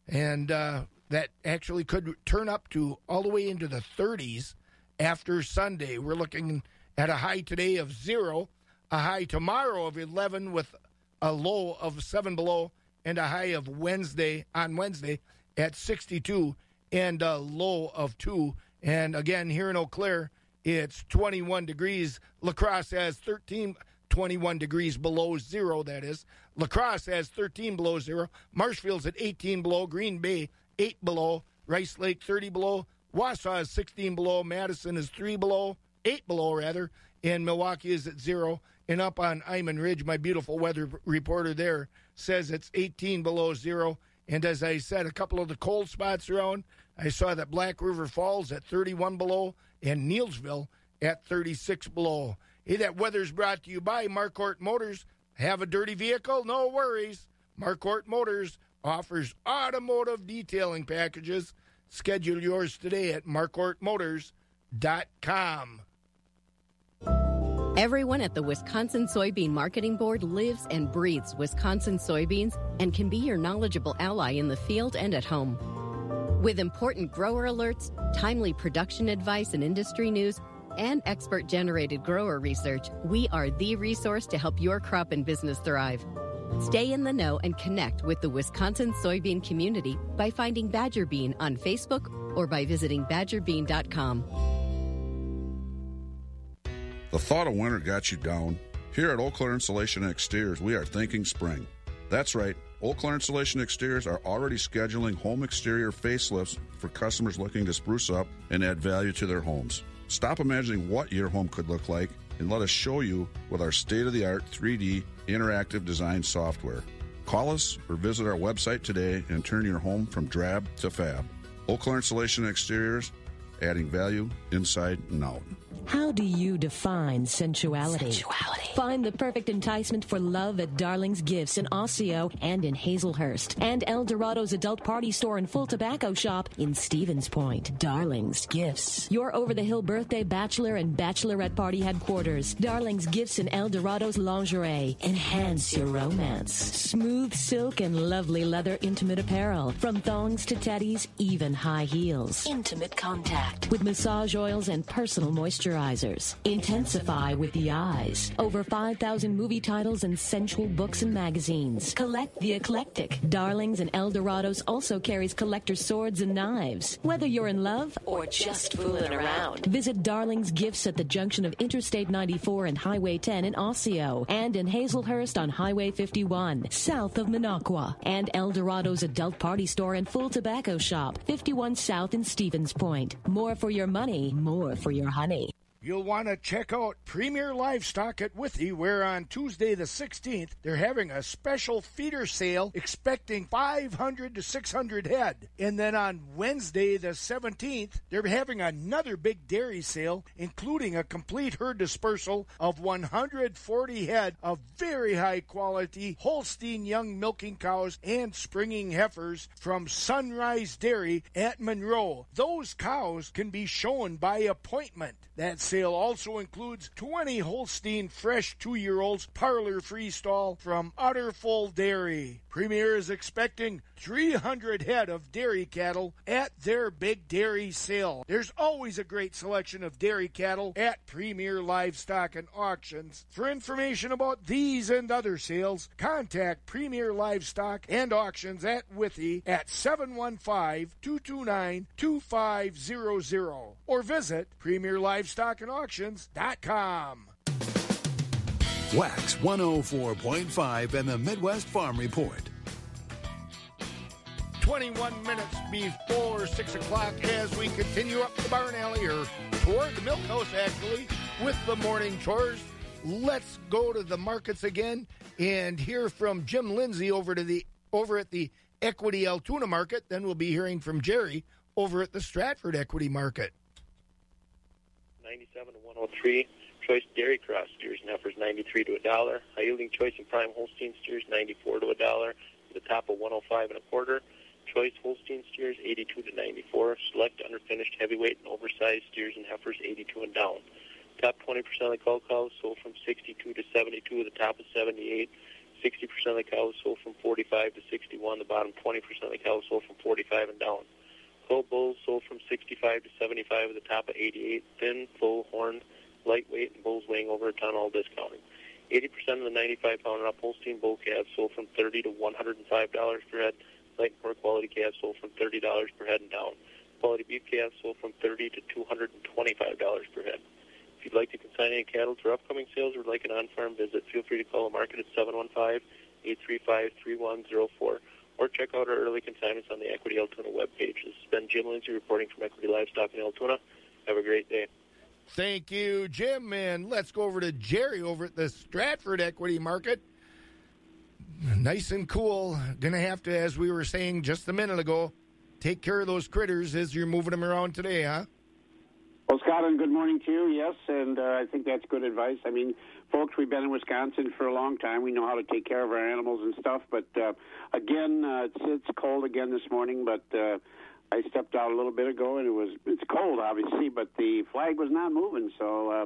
and uh, that actually could turn up to all the way into the 30s after sunday we're looking at a high today of zero a high tomorrow of 11 with a low of 7 below and a high of wednesday on wednesday at 62 and a low of 2 and again, here in Eau Claire, it's 21 degrees. La Crosse has 13, 21 degrees below zero, that is. La Crosse has 13 below zero. Marshfield's at 18 below. Green Bay, 8 below. Rice Lake, 30 below. Wausau is 16 below. Madison is 3 below, 8 below, rather. And Milwaukee is at zero. And up on Iman Ridge, my beautiful weather reporter there says it's 18 below zero. And as I said, a couple of the cold spots around. I saw that Black River Falls at 31 below and Neillsville at 36 below. Hey, that weather's brought to you by Marquardt Motors. Have a dirty vehicle? No worries. Marquardt Motors offers automotive detailing packages. Schedule yours today at marquardtmotors.com. Everyone at the Wisconsin Soybean Marketing Board lives and breathes Wisconsin soybeans and can be your knowledgeable ally in the field and at home. With important grower alerts, timely production advice and industry news, and expert generated grower research, we are the resource to help your crop and business thrive. Stay in the know and connect with the Wisconsin soybean community by finding Badger Bean on Facebook or by visiting badgerbean.com. The thought of winter got you down. Here at Eau Claire Insulation and Exteriors, we are thinking spring. That's right. Eau Claire Insulation Exteriors are already scheduling home exterior facelifts for customers looking to spruce up and add value to their homes. Stop imagining what your home could look like and let us show you with our state of the art 3D interactive design software. Call us or visit our website today and turn your home from drab to fab. Claire Insulation Exteriors, adding value inside and out. How do you define sensuality? Sensuality. Find the perfect enticement for love at Darling's Gifts in Osseo and in Hazelhurst, and El Dorado's adult party store and full tobacco shop in Stevens Point. Darling's Gifts. Your over the hill birthday bachelor and bachelorette party headquarters. Darling's Gifts in El Dorado's lingerie. Enhance your romance. Smooth silk and lovely leather intimate apparel. From thongs to teddies, even high heels. Intimate contact with massage oils and personal moisturizers. Intensify with the eyes. Over 5,000 movie titles and sensual books and magazines. Collect the eclectic. Darlings and Eldorados also carries collector swords and knives. Whether you're in love or just fooling around, visit Darling's Gifts at the junction of Interstate 94 and Highway 10 in Osseo and in Hazelhurst on Highway 51, south of Minocqua. And Eldorado's adult party store and full tobacco shop, 51 South in Stevens Point. More for your money, more for your honey. You'll want to check out Premier Livestock at Withee, where on Tuesday the 16th, they're having a special feeder sale expecting 500 to 600 head. And then on Wednesday the 17th, they're having another big dairy sale, including a complete herd dispersal of 140 head of very high quality Holstein young milking cows and springing heifers from Sunrise Dairy at Monroe. Those cows can be shown by appointment. That sale also includes 20 Holstein fresh two year olds parlor freestall from Utterful Dairy. Premier is expecting 300 head of dairy cattle at their big dairy sale. There's always a great selection of dairy cattle at Premier Livestock and Auctions. For information about these and other sales, contact Premier Livestock and Auctions at Withee at 715 229 2500 or visit Premier Livestock and Wax 104.5 and the Midwest Farm Report. 21 minutes before 6 o'clock as we continue up the barn alley or toward the milk house actually with the morning chores. Let's go to the markets again and hear from Jim Lindsay over to the over at the Equity Altoona market. Then we'll be hearing from Jerry over at the Stratford Equity Market. 97 to 103. Choice Dairy Cross steers and heifers 93 to a dollar. High yielding Choice and Prime Holstein steers 94 to a dollar. The top of 105 and a quarter. Choice Holstein steers 82 to 94. Select underfinished heavyweight and oversized steers and heifers 82 and down. Top 20% of the cow cows sold from 62 to 72. The top of 78. 60% of the cows sold from 45 to 61. The bottom 20% of the cows sold from 45 and down. Coal bulls sold from 65 to 75 at the top of 88. Thin, full, horned, lightweight, and bulls weighing over a ton, all discounting. 80% of the 95 pound and up Holstein bull calves sold from 30 to $105 per head. Poor quality sold from $30 per head and down. Quality beef sold from 30 to $225 per head. If you'd like to consign any cattle for upcoming sales or like an on-farm visit, feel free to call the market at 715-835-3104 or check out our early consignments on the Equity Altoona webpage. This has been Jim Lindsay reporting from Equity Livestock in Altoona. Have a great day. Thank you, Jim. And let's go over to Jerry over at the Stratford Equity Market. Nice and cool. Gonna have to, as we were saying just a minute ago, take care of those critters as you're moving them around today, huh? Well, Scott, and good morning to you. Yes, and uh, I think that's good advice. I mean, folks, we've been in Wisconsin for a long time. We know how to take care of our animals and stuff. But uh, again, uh, it's, it's cold again this morning. But uh, I stepped out a little bit ago, and it was it's cold, obviously, but the flag was not moving. So uh,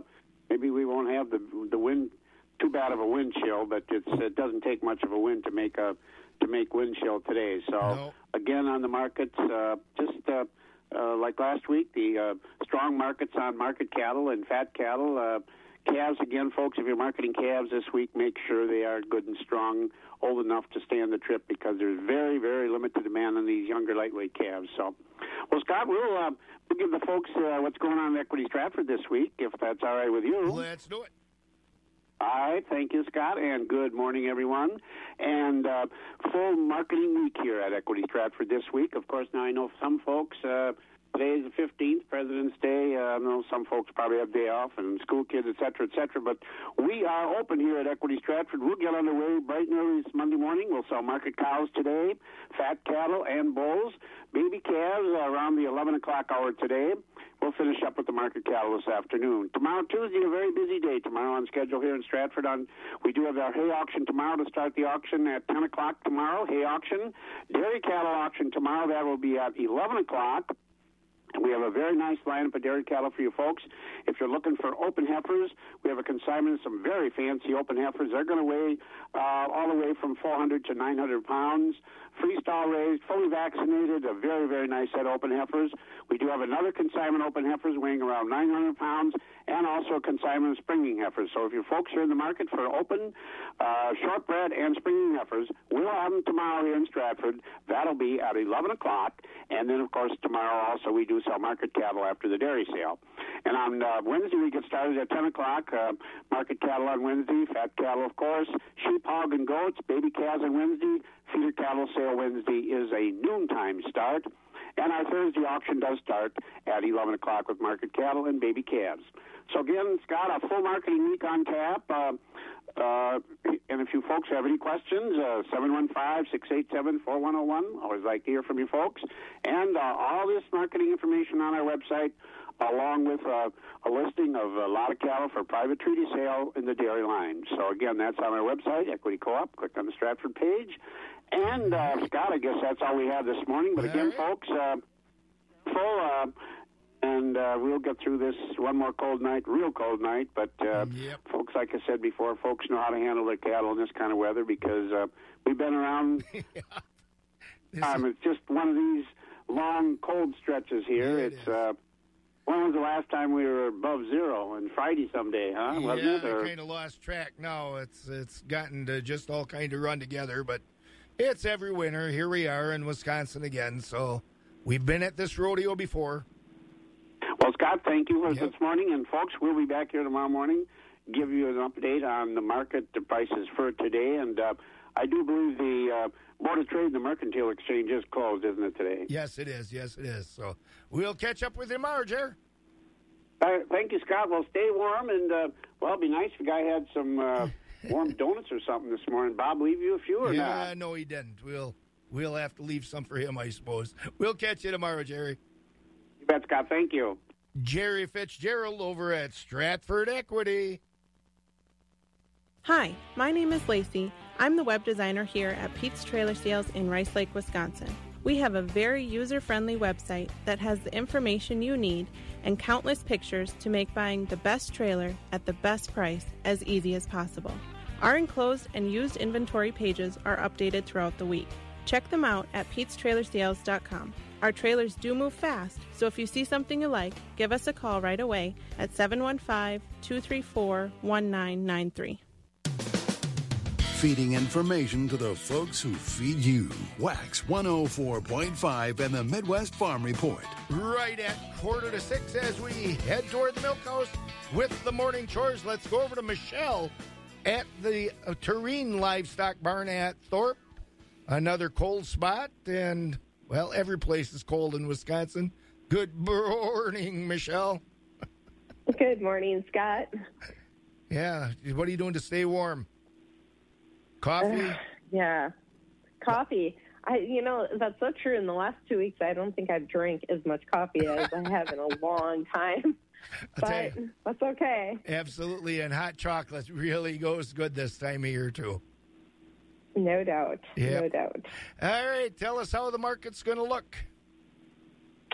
maybe we won't have the the wind too bad of a wind chill. But it's it doesn't take much of a wind to make a to make wind chill today. So No. again, on the markets, uh, just. Uh, uh, like last week, the uh, strong markets on market cattle and fat cattle. Uh, calves again, folks. If you're marketing calves this week, make sure they are good and strong, old enough to stand the trip, because there's very, very limited demand on these younger lightweight calves. So, well, Scott, we'll, uh, we'll give the folks uh, what's going on in Equity Stratford this week, if that's all right with you. Let's do it. All right, thank you, Scott, and good morning, everyone. And uh, full marketing week here at Equity Stratford this week. Of course, now I know some folks. Uh, Today is the 15th, President's Day. Uh, I know some folks probably have day off and school kids, et cetera, et cetera. But we are open here at Equity Stratford. We'll get underway bright and early this Monday morning. We'll sell market cows today, fat cattle and bulls, baby calves around the 11 o'clock hour today. We'll finish up with the market cattle this afternoon. Tomorrow, Tuesday, a very busy day. Tomorrow on schedule here in Stratford. On we do have our hay auction tomorrow to start the auction at 10 o'clock tomorrow. Hay auction, dairy cattle auction tomorrow. That will be at 11 o'clock. We have a very nice lineup of dairy cattle for you folks. If you're looking for open heifers, we have a consignment of some very fancy open heifers. They're going to weigh uh, all the way from 400 to 900 pounds. Freestyle raised, fully vaccinated, a very, very nice set of open heifers. We do have another consignment open heifers weighing around 900 pounds and also a consignment of springing heifers. So if you folks are in the market for open, uh, shortbred, and springing heifers, we'll have them tomorrow here in Stratford. That'll be at 11 o'clock. And then, of course, tomorrow also we do sell market cattle after the dairy sale. And on uh, Wednesday we get started at 10 o'clock. Uh, market cattle on Wednesday, fat cattle, of course, sheep, hog, and goats, baby calves on Wednesday, feeder cattle sale Wednesday is a noontime start. And our Thursday auction does start at 11 o'clock with market cattle and baby calves. So again, Scott, a full marketing week on tap. Uh, uh, and if you folks have any questions, uh, 715-687-4101. Always like to hear from you folks. And uh, all this marketing information on our website, along with uh, a listing of a lot of cattle for private treaty sale in the dairy line. So again, that's on our website, Equity Co-op. Click on the Stratford page. And uh, Scott, I guess that's all we have this morning. But again, folks, uh, full, uh, and uh, we'll get through this one more cold night, real cold night. But uh, folks, like I said before, folks know how to handle their cattle in this kind of weather because uh, we've been around. um, it's just one of these long cold stretches here. Yeah, it it's. Uh, when was the last time we were above zero? And Friday someday, huh? Wasn't yeah, it? Or- I kind of lost track now. It's it's gotten to just all kind of run together, but it's every winter. Here we are in Wisconsin again. So we've been at this rodeo before. Well, Scott, thank you for this morning. And folks, we'll be back here tomorrow morning, give you an update on the market, the prices for today. And uh, I do believe the uh, Board of Trade and the Mercantile Exchange is closed, isn't it, today? Yes, it is. Yes, it is. So we'll catch up with you tomorrow, Jer. Uh, thank you, Scott. Well, stay warm. And, uh, well, it'd be nice if a guy had some uh, warm donuts or something this morning. Bob, leave you a few or yeah, not? no, he didn't. We'll we'll have to leave some for him, I suppose. We'll catch you tomorrow, Jerry. You bet, Scott. Thank you. Jerry Fitzgerald over at Stratford Equity. Hi, my name is Lacey. I'm the web designer here at Pete's Trailer Sales in Rice Lake, Wisconsin. We have a very user friendly website that has the information you need and countless pictures to make buying the best trailer at the best price as easy as possible. Our enclosed and used inventory pages are updated throughout the week. Check them out at petestrailersales.com. Our trailers do move fast, so if you see something you like, give us a call right away at 715 234 1993. Feeding information to the folks who feed you. Wax 104.5 and the Midwest Farm Report. Right at quarter to six as we head toward the milk house with the morning chores. Let's go over to Michelle at the uh, Tureen Livestock Barn at Thorp. Another cold spot, and well, every place is cold in Wisconsin. Good morning, Michelle. Good morning, Scott. Yeah, what are you doing to stay warm? Coffee? Uh, yeah, coffee. I, you know, that's so true. In the last two weeks, I don't think I've drank as much coffee as I have in a long time. But you. that's okay. Absolutely, and hot chocolate really goes good this time of year too. No doubt. Yep. No doubt. All right, tell us how the market's going to look.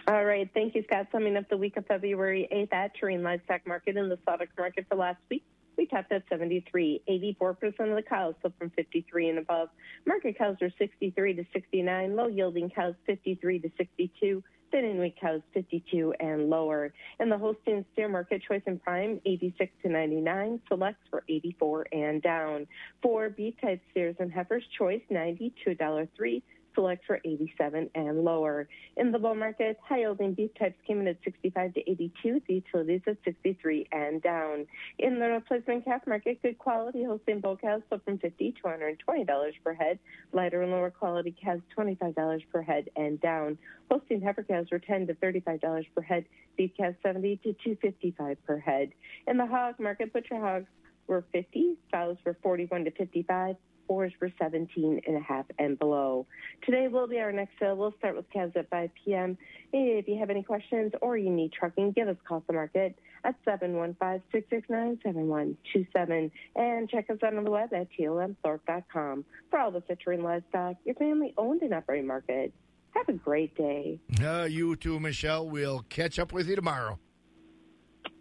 All right. Thank you, Scott. Summing up the week of February 8th at Tureen Livestock Market and the Sodok Market for last week. We tapped at 73. 84% of the cows sold from 53 and above. Market cows are 63 to 69. Low yielding cows 53 to 62. Thinning wheat cows 52 and lower. In the Holstein steer market, choice and prime 86 to 99, selects for 84 and down. For beef type steers and heifers, choice 90 to $1.03 select for 87 and lower. In the bull market, high yielding beef types came in at 65 to 82, the utilities at 63 and down. In the replacement calf market, good quality Holstein bull cows sold from 50 to $120 per head, lighter and lower quality calves $25 per head and down. Holstein heifer cows were 10 to $35 per head, beef calves 70 to 255 per head. In the hog market, butcher hogs were 50, sows were 41 to 55, fours were 17 and a half and below. Today will be our next sale. We'll start with calves at 5 p.m. If you have any questions or you need trucking, give us a call to market at 715-669-7127 and check us out on the web at tlmthorpe.com. For all the citrus livestock, your family owned and operated market. Have a great day. Uh, you too, Michelle. We'll catch up with you tomorrow.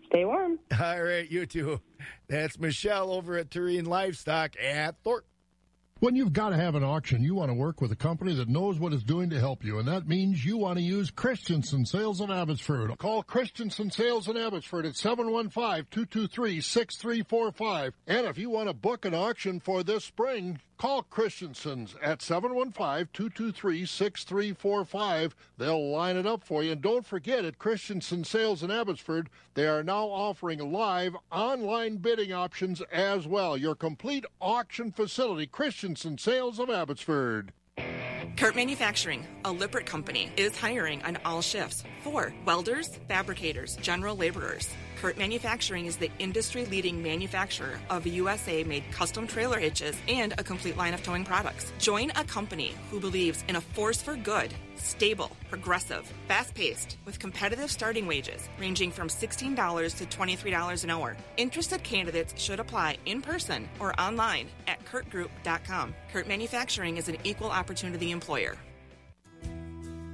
Stay warm. All right, you too. That's Michelle over at Tureen Livestock at Thorp. When you've got to have an auction, you want to work with a company that knows what it's doing to help you, and that means you want to use Christensen Sales of Abbotsford. Call Christensen Sales in Abbotsford at 715-223-6345. And if you want to book an auction for this spring, call Christensen's at 715-223-6345. They'll line it up for you. And don't forget, at Christensen Sales in Abbotsford, they are now offering live online bidding options as well. Your complete auction facility, Christensen Sales of Abbotsford. CURT Manufacturing, a Lippert company, is hiring on all shifts for welders, fabricators, general laborers. CURT Manufacturing is the industry leading manufacturer of USA made custom trailer hitches and a complete line of towing products. Join a company who believes in a force for good, stable, progressive, fast paced, with competitive starting wages ranging from $16 to $23 an hour. Interested candidates should apply in person or online at curtgroup.com. CURT Manufacturing is an equal opportunity employer.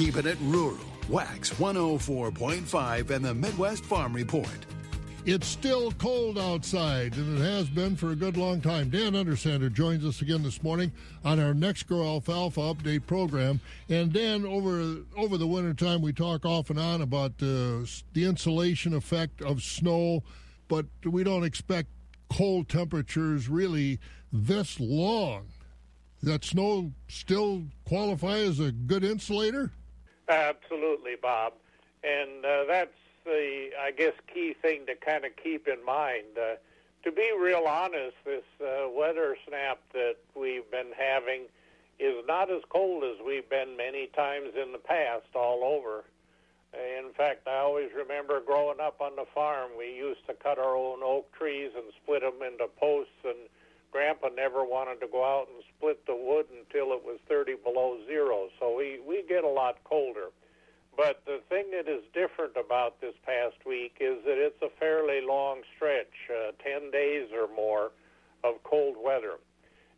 Keeping it rural. Wax 104.5 and the Midwest Farm Report. It's still cold outside, and it has been for a good long time. Dan Undersander joins us again this morning on our NexGrow Alfalfa Update program. And Dan, over over the wintertime, we talk off and on about uh, the insulation effect of snow, but we don't expect cold temperatures really this long. That snow still qualify as a good insulator? Absolutely, Bob. And uh, that's the, I guess, key thing to kind of keep in mind. Uh, to be real honest, this uh, weather snap that we've been having is not as cold as we've been many times in the past all over. In fact, I always remember growing up on the farm, we used to cut our own oak trees and split them into posts, and Grandpa never wanted to go out and split the wood until it was 30 below zero. So we, we get a lot colder. But the thing that is different about this past week is that it's a fairly long stretch, uh, 10 days or more of cold weather.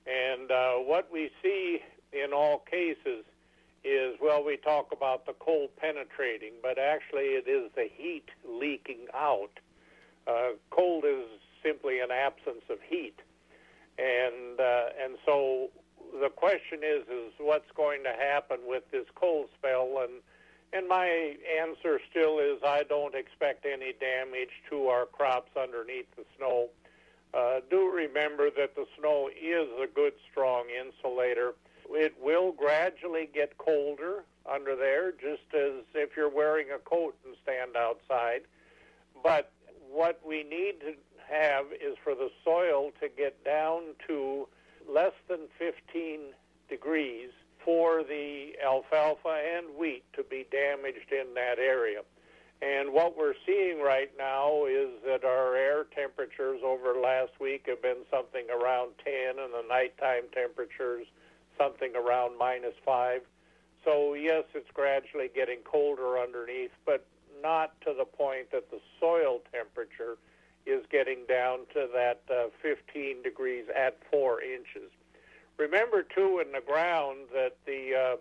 And uh, what we see in all cases is, well, we talk about the cold penetrating, but actually it is the heat leaking out. Uh, cold is simply an absence of heat. And, uh, and so the question is, is what's going to happen with this cold spell? And, and my answer still is I don't expect any damage to our crops underneath the snow. Uh, do remember that the snow is a good, strong insulator. It will gradually get colder under there, just as if you're wearing a coat and stand outside. But what we need to have is for the soil to get down to less than 15 degrees for the alfalfa and wheat to be damaged in that area. And what we're seeing right now is that our air temperatures over last week have been something around 10, and the nighttime temperatures something around minus 5. So, yes, it's gradually getting colder underneath, but not to the point that the soil temperature is getting down to that uh, 15 degrees at four inches. Remember, too, in the ground that the uh,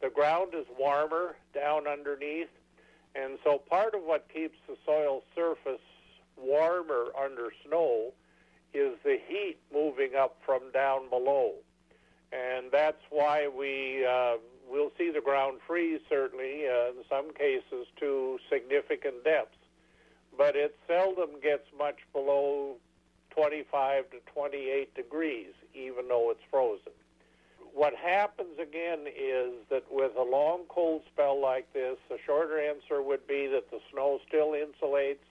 the ground is warmer down underneath, and so part of what keeps the soil surface warmer under snow is the heat moving up from down below, and that's why we uh, will see the ground freeze certainly uh, in some cases to significant depths, but it seldom gets much below 25 to 28 degrees, even though it's frozen. What happens again is that with a long cold spell like this, the shorter answer would be that the snow still insulates,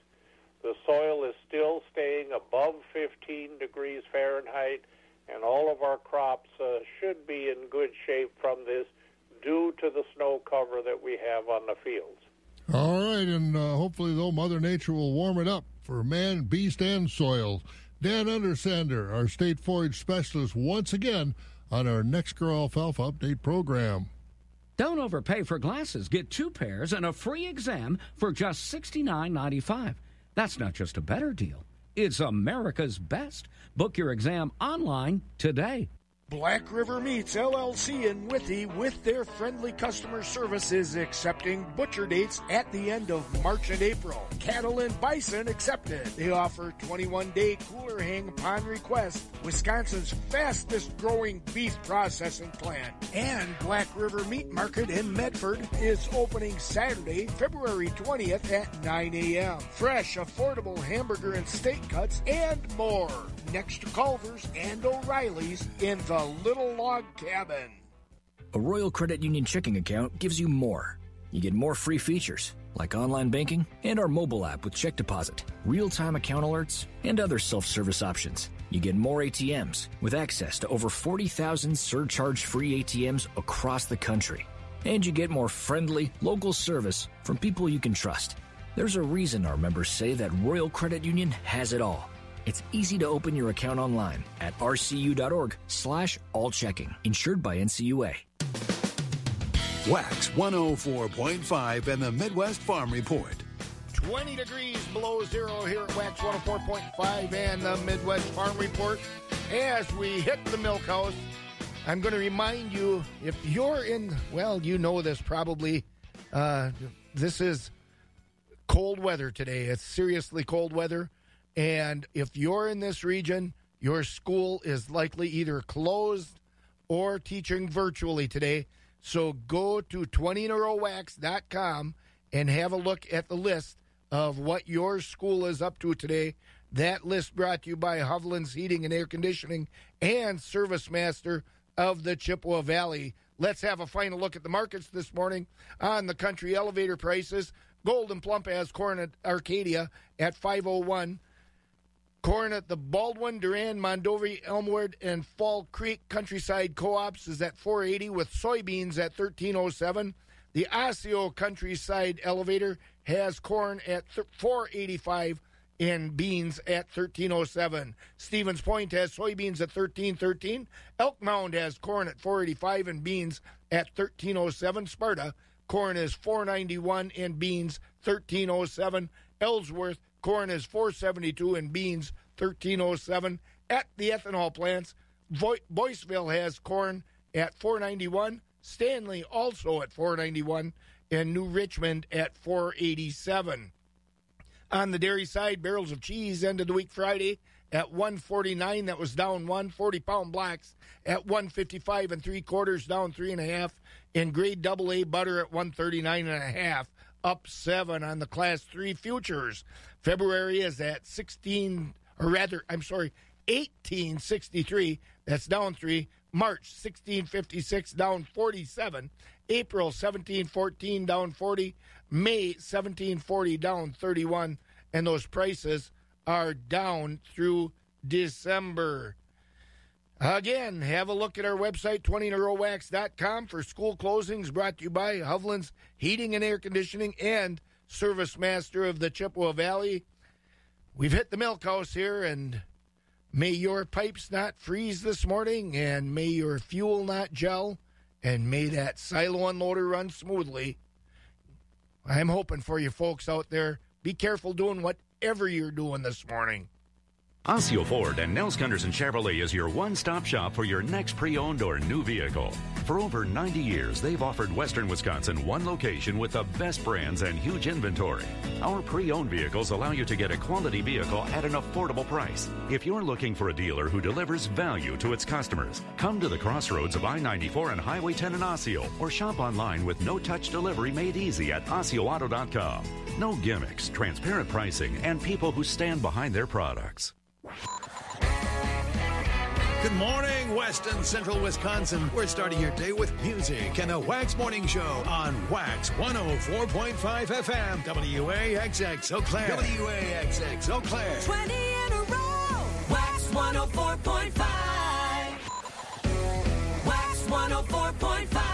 the soil is still staying above 15 degrees Fahrenheit, and all of our crops uh, should be in good shape from this due to the snow cover that we have on the fields. All right, and uh, hopefully, though, Mother Nature will warm it up for man, beast, and soil. Dan Undersander, our state forage specialist, once again on our NexGrow Alfalfa Update program. Don't overpay for glasses. Get two pairs and a free exam for just $69.95. That's not just a better deal, it's America's best. Book your exam online today. Black River Meats LLC in Withee, with their friendly customer service, is accepting butcher dates at the end of March and April. Cattle and bison accepted. They offer 21 day cooler hang upon request. Wisconsin's fastest growing beef processing plant. And Black River Meat Market in Medford is opening Saturday, February 20th at 9 a.m. Fresh, affordable hamburger and steak cuts and more. Next to Culver's and O'Reilly's in the A little Log Cabin. A Royal Credit Union checking account gives you more. You get more free features, like online banking and our mobile app with check deposit, real time account alerts, and other self service options. You get more ATMs with access to over 40,000 surcharge free ATMs across the country. And you get more friendly, local service from people you can trust. There's a reason our members say that Royal Credit Union has it all. It's easy to open your account online at rcu.org slash all checking. Insured by NCUA. Wax 104.5 and the Midwest Farm Report. 20 degrees below zero here at Wax 104.5 and the Midwest Farm Report. As we hit the milk house, I'm going to remind you if you're in, well, you know this probably. Uh, this is cold weather today. It's seriously cold weather. And if you're in this region, your school is likely either closed or teaching virtually today. So go to 20inarowwax.com and have a look at the list of what your school is up to today. That list brought to you by Hovland's Heating and Air Conditioning and Service Master of the Chippewa Valley. Let's have a final look at the markets this morning on the country elevator prices. Gold'n Plump has corn at Arcadia at 501. Corn at the Baldwin, Durand, Mondovi, Elmwood, and Fall Creek Countryside Co-ops is at 480 with soybeans at 1307. The Osseo Countryside Elevator has corn at 485 and beans at 1307. Stevens Point has soybeans at 1313. Elk Mound has corn at 485 and beans at 1307. Sparta corn is 491 and beans 1307. Ellsworth corn is 472 and beans 1307 at the ethanol plants. Vo- Boyceville has corn at 491. Stanley also at 491 and New Richmond at 487. On the dairy side, barrels of cheese ended the week Friday at 149. That was down one. 40 pound blacks at 155 and three quarters, down three and a half. And grade double A butter at 139 and a half, up seven on the class three futures. February is at 16, or rather, I'm sorry, 1863. That's down three. March 1656 down 47. April 1714 down 40. May 1740 down 31. And those prices are down through December. Again, have a look at our website, 20inarowwax.com for school closings brought to you by Hovland's Heating and Air Conditioning and Service Master of the Chippewa Valley. We've hit the milk house here, and may your pipes not freeze this morning, and may your fuel not gel, and may that silo unloader run smoothly. I'm hoping for you folks out there. Be careful doing whatever you're doing this morning. Osseo Ford and Nels Gunderson Chevrolet is your one-stop shop for your next pre-owned or new vehicle. For over 90 years, they've offered Western Wisconsin one location with the best brands and huge inventory. Our pre-owned vehicles allow you to get a quality vehicle at an affordable price. If you're looking for a dealer who delivers value to its customers, come to the crossroads of I-94 and Highway 10 in Osseo or shop online with no-touch delivery made easy at OsseoAuto.com. No gimmicks, transparent pricing, and people who stand behind their products. Good morning, Western Central Wisconsin. We're starting your day with music and the Wax Morning Show on Wax 104.5 FM, WAXX Eau Claire. WAXX Eau Claire. 20 in a row. Wax 104.5. Wax 104.5.